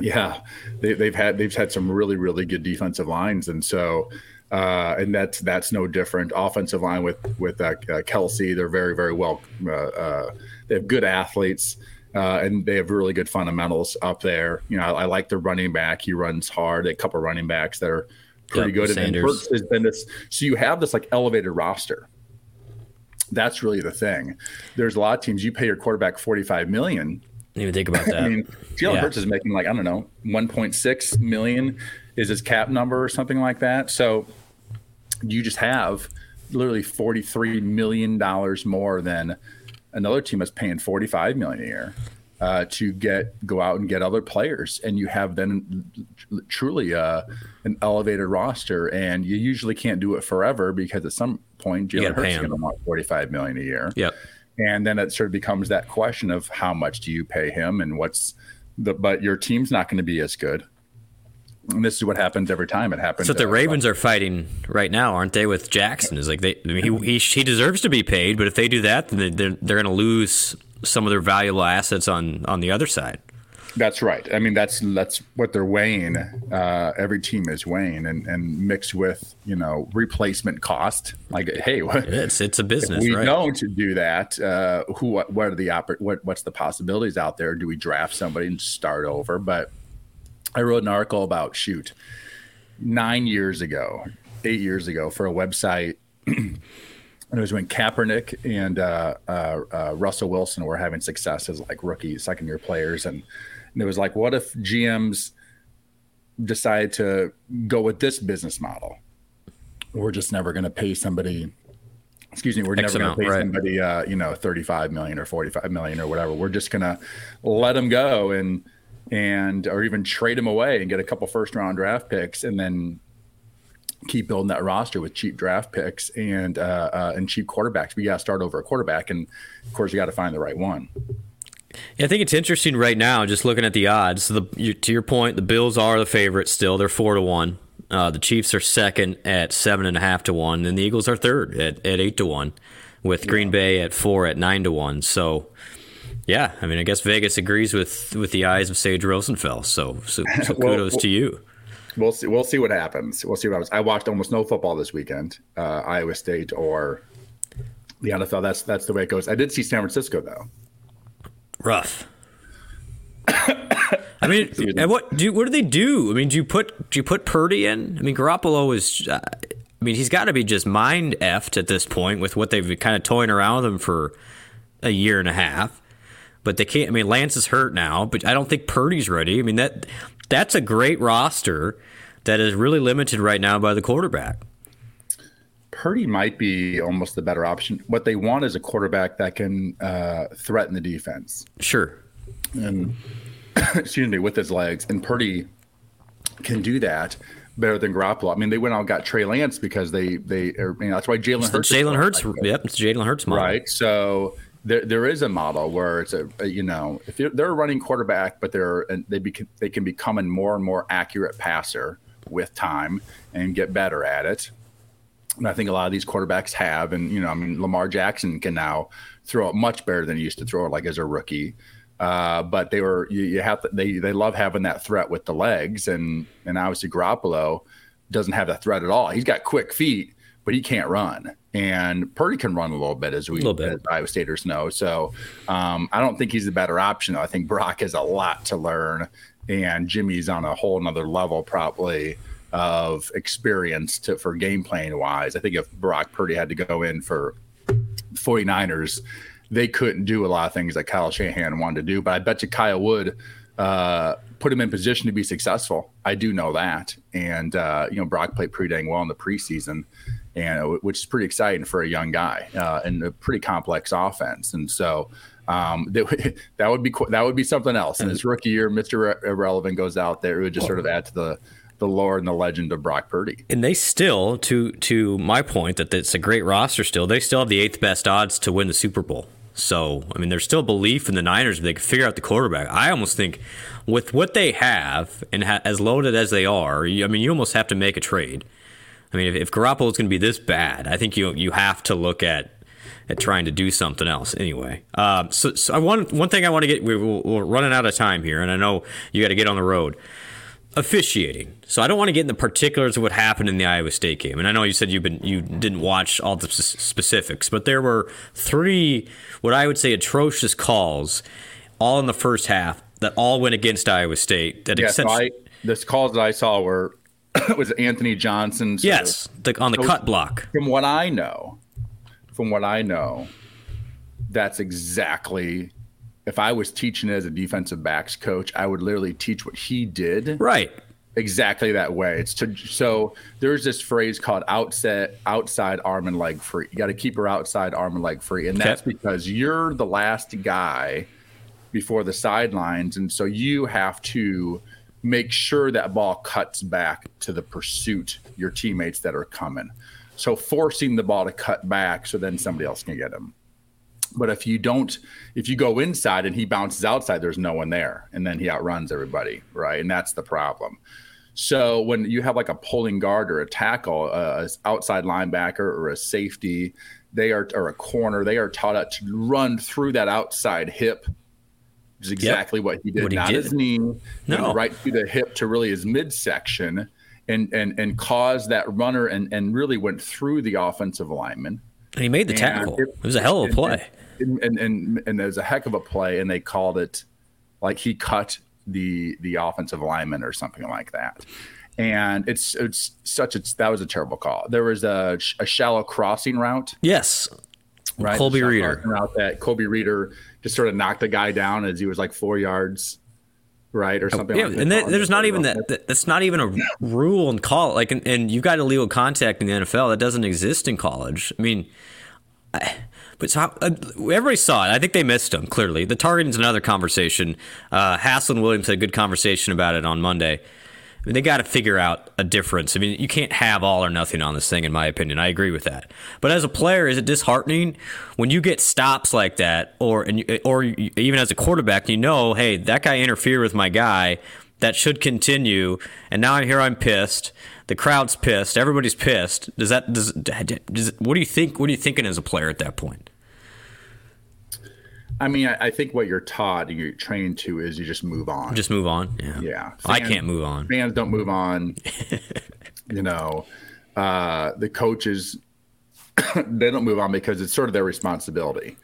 Yeah, they, have had they've had some really really good defensive lines, and so uh, and that's that's no different. Offensive line with with uh, uh, Kelce, they're very very well. Uh, uh, they have good athletes. Uh, and they have really good fundamentals up there. You know, I, I, like the running back. He runs hard. A couple of running backs that are pretty yep, good. Sanders. And Hurts has been this. So you have this like elevated roster that's really the thing. There's a lot of teams you pay your quarterback 45 million. Didn't even think about that. I mean, Jalen yeah. Hurts is making like I don't know 1.6 million is his cap number or something like that. So you just have literally 43 million dollars more than another team that's paying 45 million a year uh, to get go out and get other players, and you have then truly uh, an elevated roster. And you usually can't do it forever because at some point Jalen Hurts is going to want 45 million a year. Yep. And then it sort of becomes that question of how much do you pay him, and what's the but your team's not going to be as good. And this is what happens every time. It happens. So the Ravens are fighting right now, aren't they? With Jackson, is like they. I mean, he, he he deserves to be paid, but if they do that, then they're they're going to lose some of their valuable assets on on the other side. That's right. I mean, that's that's what they're weighing. Uh, every team is weighing, and, and mixed with you know replacement cost. Like, hey, what, it's it's a business. we right? don't do that. Uh, who? What, what are the oper- what, What's the possibilities out there? Do we draft somebody and start over? But I wrote an article about shoot nine years ago, eight years ago for a website and it was when Kaepernick and uh, uh, uh, Russell Wilson were having success as like rookie second year players, and, and it was like, what if GMs decide to go with this business model? We're just never going to pay somebody. Excuse me, we're X never going to pay right. somebody, uh, you know, thirty-five million or forty-five million or whatever. We're just going to let them go and and or even trade them away and get a couple first-round draft picks, and then keep building that roster with cheap draft picks and uh, uh, and cheap quarterbacks. We got to start over a quarterback, and of course, you got to find the right one. Yeah, I think it's interesting right now, just looking at the odds. The, you, to your point, the Bills are the favorite still. They're four to one. Uh, the Chiefs are second at seven and a half to one, and the Eagles are third at, at eight to one, with Green Bay at four at nine to one. So, yeah, I mean, I guess Vegas agrees with with the eyes of Sage Rosenfels. So, so, so Well, kudos to you. We'll see. We'll see what happens. We'll see what happens. I watched almost no football this weekend, uh, Iowa State or the NFL. That's that's the way it goes. I did see San Francisco though. Rough. I mean, and what do what do they do? I mean, do you put do you put Purdy in? I mean, Garoppolo is. Uh, I mean, he's got to be just mind effed at this point with what they've been kind of toying around with him for a year and a half. But they can't. I mean, Lance is hurt now, but I don't think Purdy's ready. I mean that that's a great roster that is really limited right now by the quarterback. Purdy might be almost the better option. What they want is a quarterback that can uh, threaten the defense. Sure. and excuse me, with his legs. And Purdy can do that better than Garoppolo. I mean, they went out and got Trey Lance because they they are, you know, that's why Jalen Hurts. Jalen Hurts. effective, Yep, it's Jalen Hurts model. Right. So there there is a model where it's a, you know if they're, a running quarterback, but they're and they bec- they can become a more and more accurate passer with time and get better at it. And I think a lot of these quarterbacks have, and you know, I mean, Lamar Jackson can now throw it much better than he used to throw it, like as a rookie. Uh, but they were you, you have to they they love having that threat with the legs, and and obviously Garoppolo doesn't have that threat at all. He's got quick feet, but he can't run. And Purdy can run a little bit, as we bit. as Iowa Staters know. So um, I don't think he's the better option. I think Brock has a lot to learn, and Jimmy's on a whole nother level probably of experience to for game playing wise. I think if Brock Purdy had to go in for 49ers, they couldn't do a lot of things that Kyle Shanahan wanted to do. But I bet you Kyle would uh, put him in position to be successful. I do know that. And, uh, you know, Brock played pretty dang well in the preseason, and which is pretty exciting for a young guy uh, and a pretty complex offense. And so, um, that, that would be that would be something else. And his rookie year, Mister Irrelevant goes out there. It would just sort of add to the the lore and the legend of Brock Purdy. and they still to to my point that it's a great roster still they still have the eighth best odds to win the super bowl so i mean there's still belief in the niners if they can figure out the quarterback i almost think with what they have and ha- as loaded as they are you, i mean you almost have to make a trade i mean if, if garoppolo is going to be this bad i think you you have to look at at trying to do something else anyway um, so, so I want, one thing i want to get we, we're we're running out of time here and i know you got to get on the road officiating. So I don't want to get in the particulars of what happened in the Iowa State game. And I know you said you've been you didn't watch all the s- specifics, but there were three what I would say atrocious calls all in the first half that all went against Iowa State. That Yeah, so I, the calls that I saw were was Anthony Johnson. yes, the, on the So- cut block. from what I know, from what I know, that's exactly. If I was teaching as a defensive backs coach, I would literally teach what he did Right. exactly that way. It's to so there's this phrase called outset outside arm and leg free. You got to keep her outside arm and leg free, and Okay. that's because you're the last guy before the sidelines, and so you have to make sure that ball cuts back to the pursuit your teammates that are coming. So forcing the ball to cut back so then somebody else can get him. But if you don't, if you go inside and he bounces outside, there's no one there, and then he outruns everybody, right? And that's the problem. So when you have like a pulling guard or a tackle, uh, a outside linebacker or a safety, they are or a corner, they are taught to run through that outside hip, is exactly what he did. What he Not did. his knee, No. right through the hip to really his midsection, and and and caused that runner and and really went through the offensive lineman And he made the And tackle. it- It was a hell of a play. and and and, and there's a heck of a play, and they called it like he cut the the offensive lineman or something like that. and it's it's such a that was a terrible call. There was a, a shallow crossing route. Yes, right. Colby Reeder route that Colby Reeder just sort of knocked the guy down as he was like four yards right or something. Yeah, like and there, there's not even that, that. That's not even a rule in college. Like, and, and, you've got illegal contact in the NFL that doesn't exist in college. I mean, I, but so uh, everybody saw it. I think they missed him clearly. The targeting is another conversation. Uh, and Williams had a good conversation about it on Monday. I mean, they got to figure out a difference. I mean, you can't have all or nothing on this thing, in my opinion. I agree with that. But as a player, is it disheartening when you get stops like that, or you, or even as a quarterback, you know, hey, that guy interfered with my guy. That should continue, and now I'm here. I'm pissed. The crowd's pissed. Everybody's pissed. Does that does, does what do you think? What are you thinking as a player at that point? I mean, I, I, think what you're taught and you're trained to is you just move on. Just move on. Yeah. Yeah. Fans, I can't move on. Fans don't move on. you know, uh, the coaches they don't move on because it's sort of their responsibility.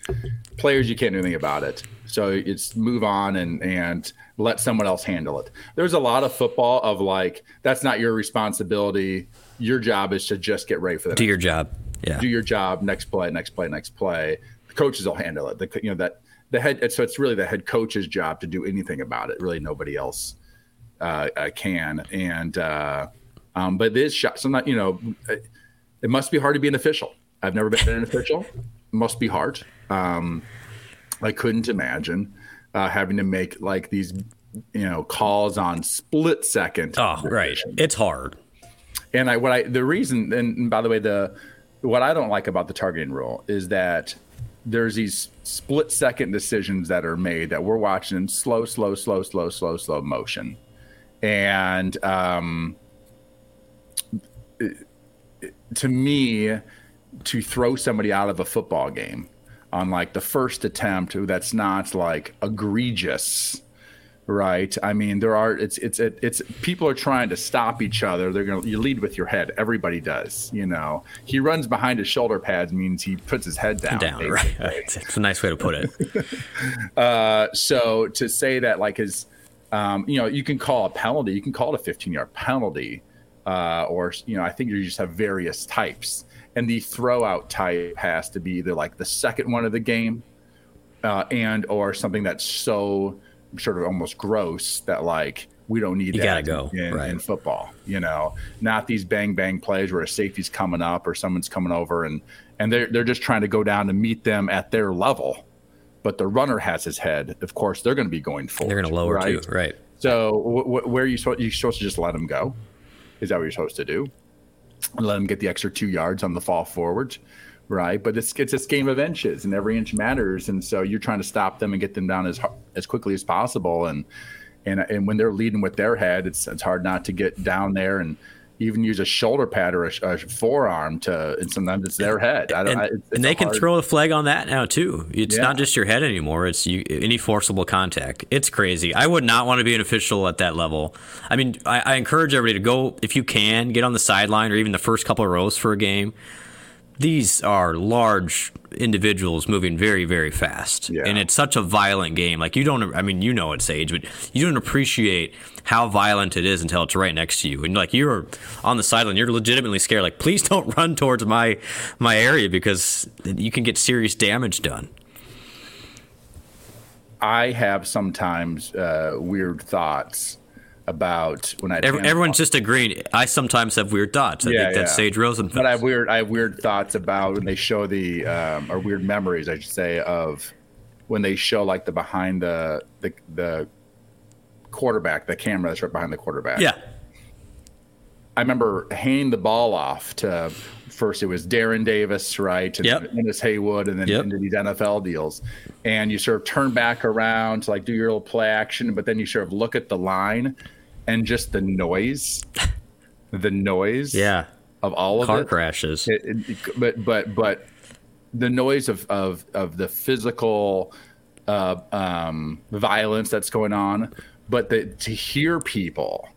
Players, you can't do anything about it. So it's move on and and let someone else handle it. There's a lot of football of like that's not your responsibility. Your job is to just get ready for the do your job. Yeah. Do your job. Next play. Next play. Next play. The coaches will handle it. The, you know that the head so it's really the head coach's job to do anything about it. Really nobody else uh, uh, can. And uh, um, but this shot so not you know it, it, must be hard to be an official. I've never been an official. It must be hard. Um, i couldn't imagine uh, having to make like these you know calls on split second oh right. It's hard. And i what i the reason and by the way the what i don't like about the targeting rule is that there's these split second decisions that are made that we're watching in slow, slow, slow, slow, slow, slow motion. And um, to me, to throw somebody out of a football game on like the first attempt that's not like egregious right? I mean, there are it's it's it's people are trying to stop each other. They're gonna you lead with your head. Everybody does, you know. He runs behind his shoulder pads means he puts his head down. Down, right? It's a nice way to put it. uh, so to say that like his, um, you know, you can call a penalty. You can call it a 15 yard penalty, uh, or you know, I think you just have various types. And the throw out type has to be either like the second one of the game, uh, and or something that's so sort of almost gross that like we don't need you that gotta go in, right. in, football. You know, not these bang bang plays where a safety's coming up or someone's coming over and and they're they're just trying to go down to meet them at their level. But the runner has his head. Of course, they're going to be going forward. They're going to lower right? too, right? So wh- wh- where are you supposed you supposed to just let them go? Is that what you're supposed to do? Let them get the extra two yards on the fall forward right? But it's it's this game of inches, and every inch matters. And so you're trying to stop them and get them down as as quickly as possible. And and and when they're leading with their head, it's it's hard not to get down there and even use a shoulder pad or a, a forearm to. And sometimes it's their head. I, and, I, it's, and they can throw a flag on that now too. It's yeah. not just your head anymore. It's you, any forcible contact. It's crazy. I would not want to be an official at that level. I mean, I, I encourage everybody to go if you can get on the sideline or even the first couple of rows for a game these are large individuals moving very very fast. Yeah. and it's such a violent game. Like you don't i mean you know it's age but you don't appreciate how violent it is until it's right next to you. And like you're on the sideline. You're legitimately scared. Like please don't run towards my my area because you can get serious damage done. I have sometimes uh, weird thoughts about when I. Every, everyone's just agreeing. I sometimes have weird thoughts. I yeah, think that's yeah. Sage Rosenfels. But I have weird. I have weird thoughts about when they show the um, or weird memories, I should say, of when they show like the behind the the the quarterback, the camera that's right behind the quarterback. Yeah. I remember handing the ball off to first it was Darren Davis, right? And yep. Ennis Haywood, and then yep. into these NFL deals. And you sort of turn back around to like do your little play action, but then you sort of look at the line and just the noise, the noise, yeah, of all of car it, crashes. It, it, but but but the noise of of of the physical uh, um, violence that's going on, but the, to hear people,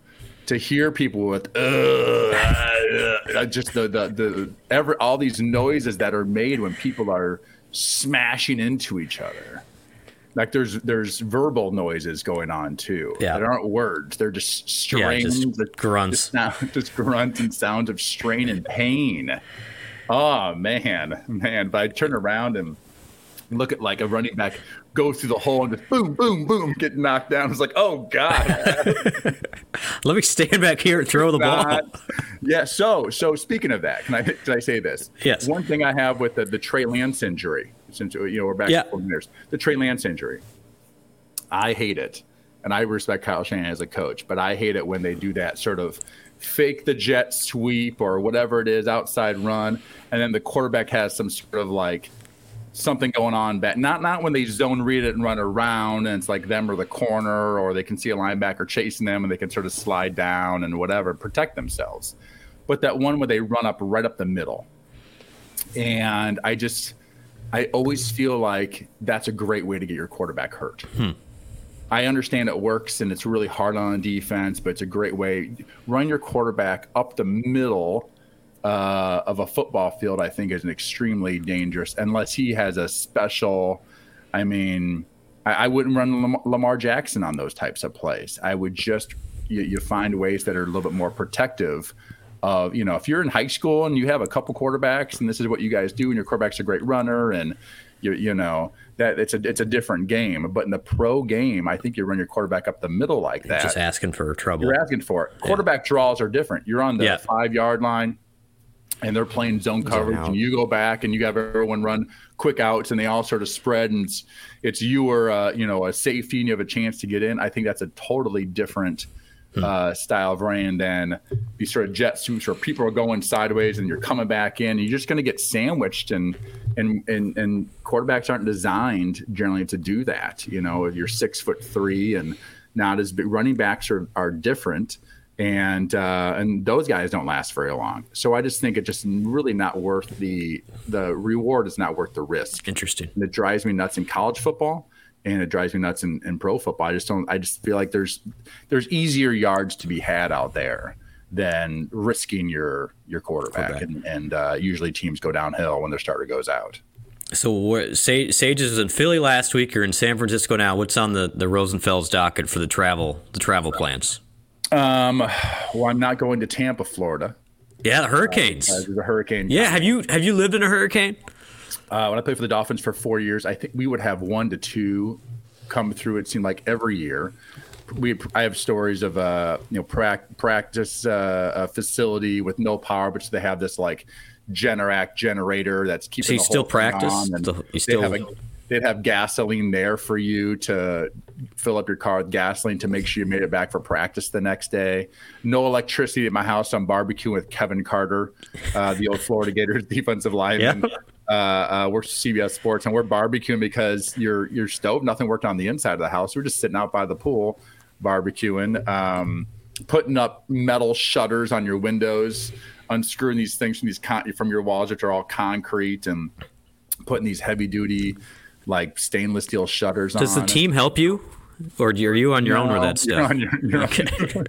to hear people with uh, just the the the ever all these noises that are made when people are smashing into each other like there's there's verbal noises going on too. Yeah. that aren't words. They're just Yeah, strains, just grunts. just, sound, just grunts and sounds of strain and pain. Oh man, man! But I turn around and look at like a running back go through the hole and just boom, boom, boom, get knocked down. It's like, oh god, Let me stand back here and throw the ball. yeah. So, so speaking of that, can I can I say this? Yes. One thing I have with the, the Trey Lance injury, since you know we're back Yeah. to four years, the Trey Lance injury, I hate it, and I respect Kyle Shanahan as a coach, but I hate it when they do that sort of fake the jet sweep or whatever it is outside run, and then the quarterback has some sort of like something going on back not not when they zone read it and run around and it's like them or the corner or they can see a linebacker chasing them and they can sort of slide down and whatever protect themselves. But that one where they run up right up the middle. And i just i always feel like that's a great way to get your quarterback hurt I understand it works and it's really hard on defense, but it's a great way. Run your quarterback up the middle uh, of a football field, I think, is an extremely dangerous, unless he has a special. I mean, I, I wouldn't run Lamar Jackson on those types of plays. I would just you, you find ways that are a little bit more protective. Of you know, if you're in high school and you have a couple quarterbacks, and this is what you guys do, and your quarterback's a great runner, and you you know that it's a it's a different game. But in the pro game, I think you run your quarterback up the middle like that. Just asking for trouble. You're asking for it. Quarterback draws are different. You're on the Yeah. five yard line and they're playing zone coverage and you go back and you have everyone run quick outs and they all sort of spread and it's, it's you or uh, you know a safety and you have a chance to get in. I think that's a totally different Hmm. uh, style of running than these sort of jet suits where people are going sideways and you're coming back in. And you're just going to get sandwiched and and and and quarterbacks aren't designed generally to do that. You know, if you're six foot three and not as big, running backs are are different and uh, and those guys don't last very long. So I just think it's just really not worth the the reward is not worth the risk. Interesting. And it drives me nuts in college football, and it drives me nuts in, in pro football. I just don't. I just feel like there's there's easier yards to be had out there than risking your your quarterback, Quarterback. and, and uh, usually teams go downhill when their starter goes out. So Sage, Sage was in Philly last week. You're in San Francisco now. What's on the the Rosenfels' docket for the travel the travel plans? Um, well, I'm not going to Tampa, Florida. Yeah, the Hurricanes. Uh, there's a hurricane. yeah, have you have you lived in a hurricane? Uh, when I played for the Dolphins for four years, I think we would have one to two come through. It seemed like every year. We, I have stories of uh, you know, prac- practice uh, a facility with no power, but they have this like Generac generator that's keeping. So you the still practice? Still- you they'd still- have a- they'd have gasoline there for you to fill up your car with gasoline to make sure you made it back for practice the next day. No electricity at my house. I'm barbecuing with Kevin Carter, uh, the old Florida Gators defensive lineman. Yeah. Uh, uh, we're CBS Sports, and we're barbecuing because your your stove nothing worked on the inside of the house. We're just sitting out by the pool, barbecuing, um, putting up metal shutters on your windows, unscrewing these things from these con- from your walls, which are all concrete, and putting these heavy duty like stainless steel shutters Does on. the team help you, or are you on your own with No, that stuff? your- Okay.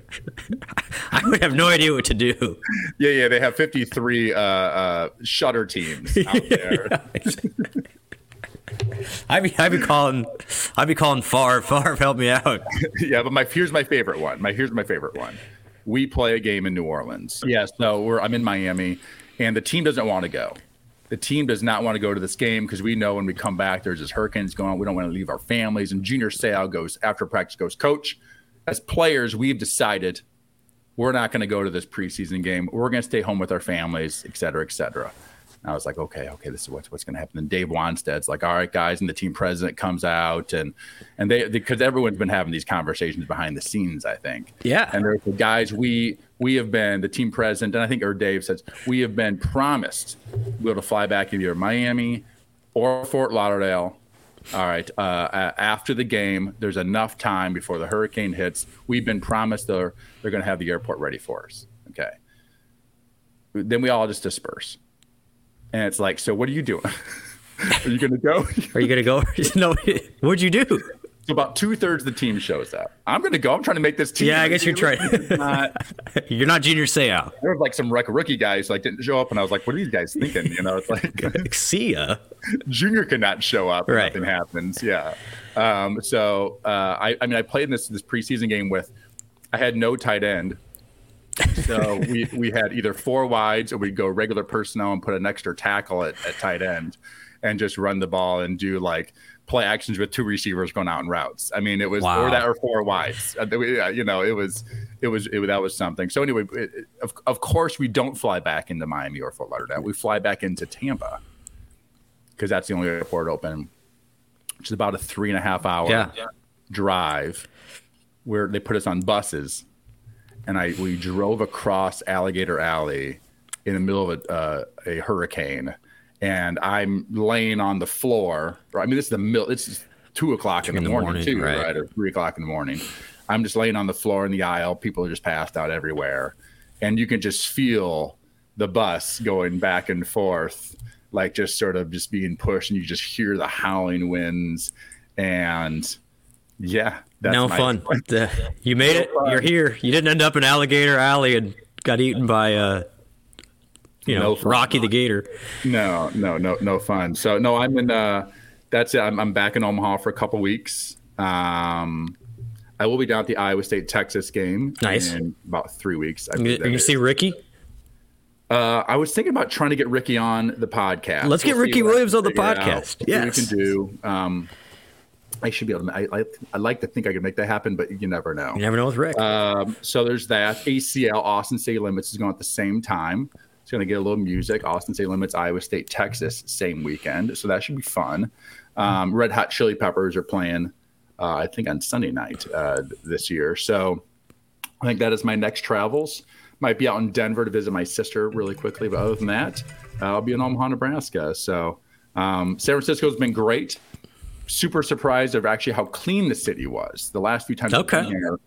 I would have no idea what to do. yeah, yeah, they have 53 uh, uh, shutter teams out there. I'd be, I'd be calling, I'd be calling Favre. Favre, help me out. yeah, but my here's my favorite one. My here's my favorite one. We play a game in New Orleans. Yeah, so we're I'm in Miami, and the team doesn't want to go. The team does not want to go to this game because we know when we come back, there's this hurricanes going on. We don't want to leave our families. And Junior Seau goes after practice, goes, Coach, as players, we've decided we're not going to go to this preseason game. We're going to stay home with our families, et cetera, et cetera. And I was like, okay, okay, this is what's what's going to happen. And Dave Wannstedt's like, all right, guys, and the team president comes out, and and they because everyone's been having these conversations behind the scenes, I think. Yeah. And there's the guys we we have been the team president, and I think or Dave says we have been promised we'll be able to fly back either Miami or Fort Lauderdale. All right. Uh, after the game, there's enough time before the hurricane hits. We've been promised they're they're going to have the airport ready for us. Okay. Then we all just disperse, and it's like, so what are you doing? are you going to go? Are you gonna go? no. What'd you do? So about two thirds of the team shows up. I'm gonna go. I'm trying to make this team. Yeah, I guess you're trying. Not, You're not Junior Seau. there was like some rookie guys like didn't show up, and I was like, "What are these guys thinking?" You know, it's like See ya. Junior cannot show up. Right. Nothing happens. Yeah. Um, so uh, I, I mean, I played in this this preseason game with. I had no tight end. So we, we had either four wides or we'd go regular personnel and put an extra tackle at, at tight end and just run the ball and do like play actions with two receivers going out in routes. I mean, it was Wow. or that or four wides. Uh, You know, it was it was it, that was something. So anyway, it- of, of course we don't fly back into Miami or Fort Lauderdale. We fly back into Tampa because that's the only airport open, which is about a three and a half hour Yeah. drive where they put us on buses and I we drove across Alligator Alley in the middle of a, uh, a hurricane, and I'm laying on the floor. I mean, this is the middle. It's two o'clock in the, the morning, morning, too, right. right. Or three o'clock in the morning. I'm just laying on the floor in the aisle. People are just passed out everywhere, and you can just feel the bus going back and forth, like just sort of just being pushed, and you just hear the howling winds, and yeah, that's no fun. The- you made it. fun. You're here. You didn't end up in Alligator Alley and got eaten by, uh, you know, No. Rocky the Gator. No, no, no, no fun. So no, I'm in. Uh, that's it. I'm, I'm back in Omaha for a couple weeks. Um, I will be down at the Iowa State Texas game. Nice. In about three weeks. I You, believe you that can is. see Ricky. Uh, I was thinking about trying to get Ricky on the podcast. Let's get see Ricky Williams on the podcast. We'll Yes. we can do. Um, I should be able to. I, I, I like to think I can make that happen, but you never know. You never know with Rick. Um, so there's that. ACL, Austin City Limits is going at the same time. It's going to get a little music. Austin State Limits, Iowa State, Texas, same weekend. So that should be fun. Um, Red Hot Chili Peppers are playing, uh, I think, on Sunday night uh, this year. So I think that is my next travels. Might be out in Denver to visit my sister really quickly. But other than that, uh, I'll be in Omaha, Nebraska. So um, San Francisco's been great. Super surprised of actually how clean the city was. The last few times I've Okay. been here,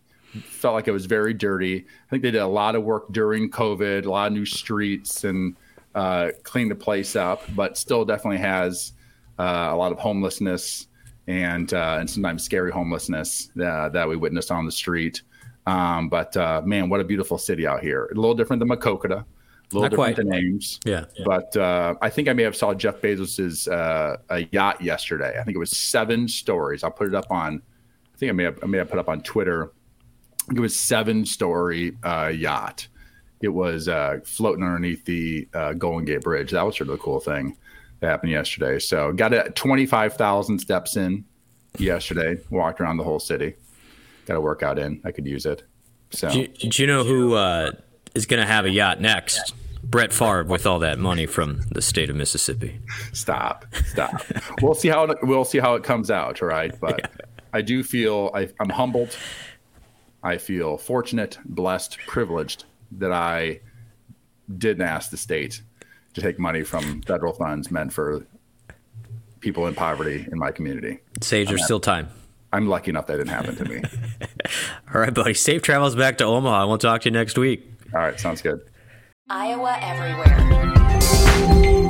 felt like it was very dirty. I think they did a lot of work during COVID, a lot of new streets and uh, cleaned the place up, but still definitely has uh, a lot of homelessness and uh, and sometimes scary homelessness uh, that we witnessed on the street. Um, but uh, man, what a beautiful city out here! A little different than Maquoketa, a little Not different quite. than Ames. Yeah. But uh, I think I may have saw Jeff Bezos's uh, a yacht yesterday. I think it was seven stories. I'll put it up on. I think I may have I may have put up on Twitter. It was seven story uh, yacht. It was uh, floating underneath the uh, Golden Gate Bridge. That was sort of a cool thing that happened yesterday. So got at twenty five thousand steps in yesterday. Walked around the whole city. Got a workout in. I could use it. So do, you- do you know who uh, is going to have a yacht next? Brett Favre with all that money from the state of Mississippi. stop stop we'll see how it, we'll see how it comes out all right but i do feel I, i'm humbled i feel fortunate blessed privileged that i didn't ask the state to take money from federal funds meant for people in poverty in my community Sage, there's still time. i'm lucky enough that didn't happen to me All right, buddy. Safe travels back to Omaha. We'll talk to you next week. all right sounds good Iowa Everywhere.